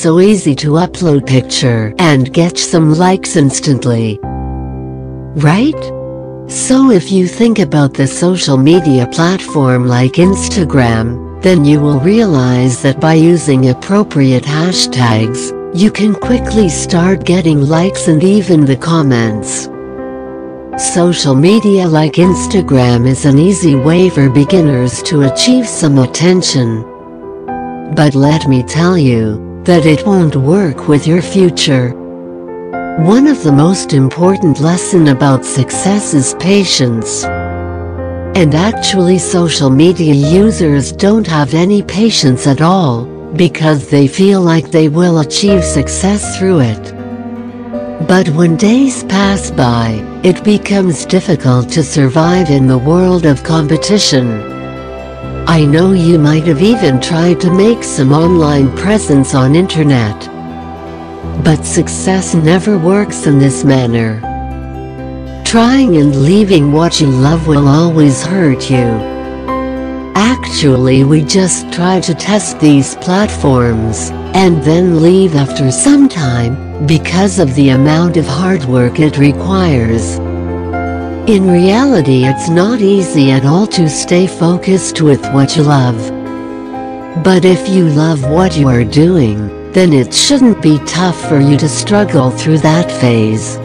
so easy to upload picture and get some likes instantly. Right? So if you think about the social media platform like Instagram, then you will realize that by using appropriate hashtags, you can quickly start getting likes and even the comments. Social media like Instagram is an easy way for beginners to achieve some attention. But let me tell you, that it won't work with your future. One of the most important lesson about success is patience. And actually social media users don't have any patience at all, because they feel like they will achieve success through it. But when days pass by, it becomes difficult to survive in the world of competition. I know you might have even tried to make some online presence on internet. But success never works in this manner. Trying and leaving what you love will always hurt you. Actually we just try to test these platforms, and then leave after some time, because of the amount of hard work it requires. In reality it's not easy at all to stay focused with what you love. But if you love what you are doing, then it shouldn't be tough for you to struggle through that phase.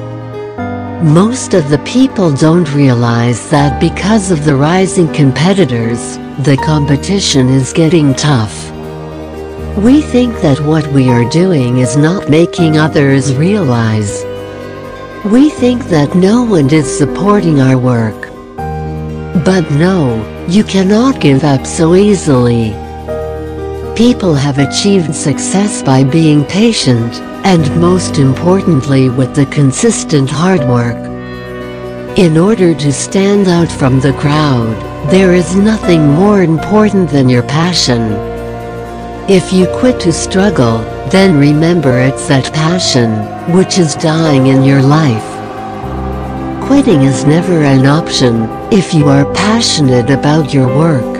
Most of the people don't realize that because of the rising competitors, the competition is getting tough. We think that what we are doing is not making others realize. We think that no one is supporting our work. But no, you cannot give up so easily. People have achieved success by being patient, and most importantly with the consistent hard work. In order to stand out from the crowd, there is nothing more important than your passion. If you quit to struggle, then remember it's that passion, which is dying in your life. Quitting is never an option, if you are passionate about your work.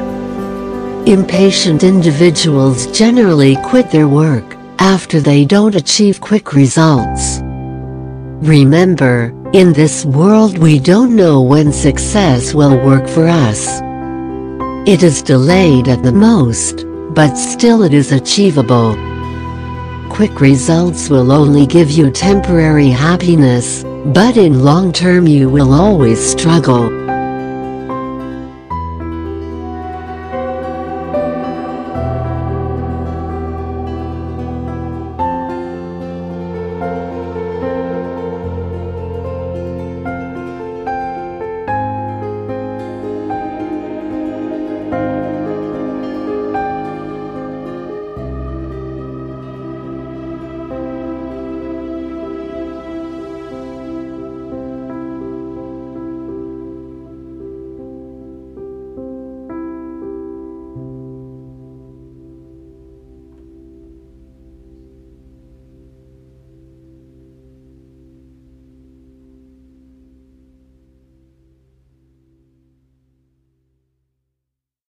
Impatient individuals generally quit their work, after they don't achieve quick results. Remember, in this world we don't know when success will work for us. It is delayed at the most, but still it is achievable. Quick results will only give you temporary happiness, but in long term you will always struggle.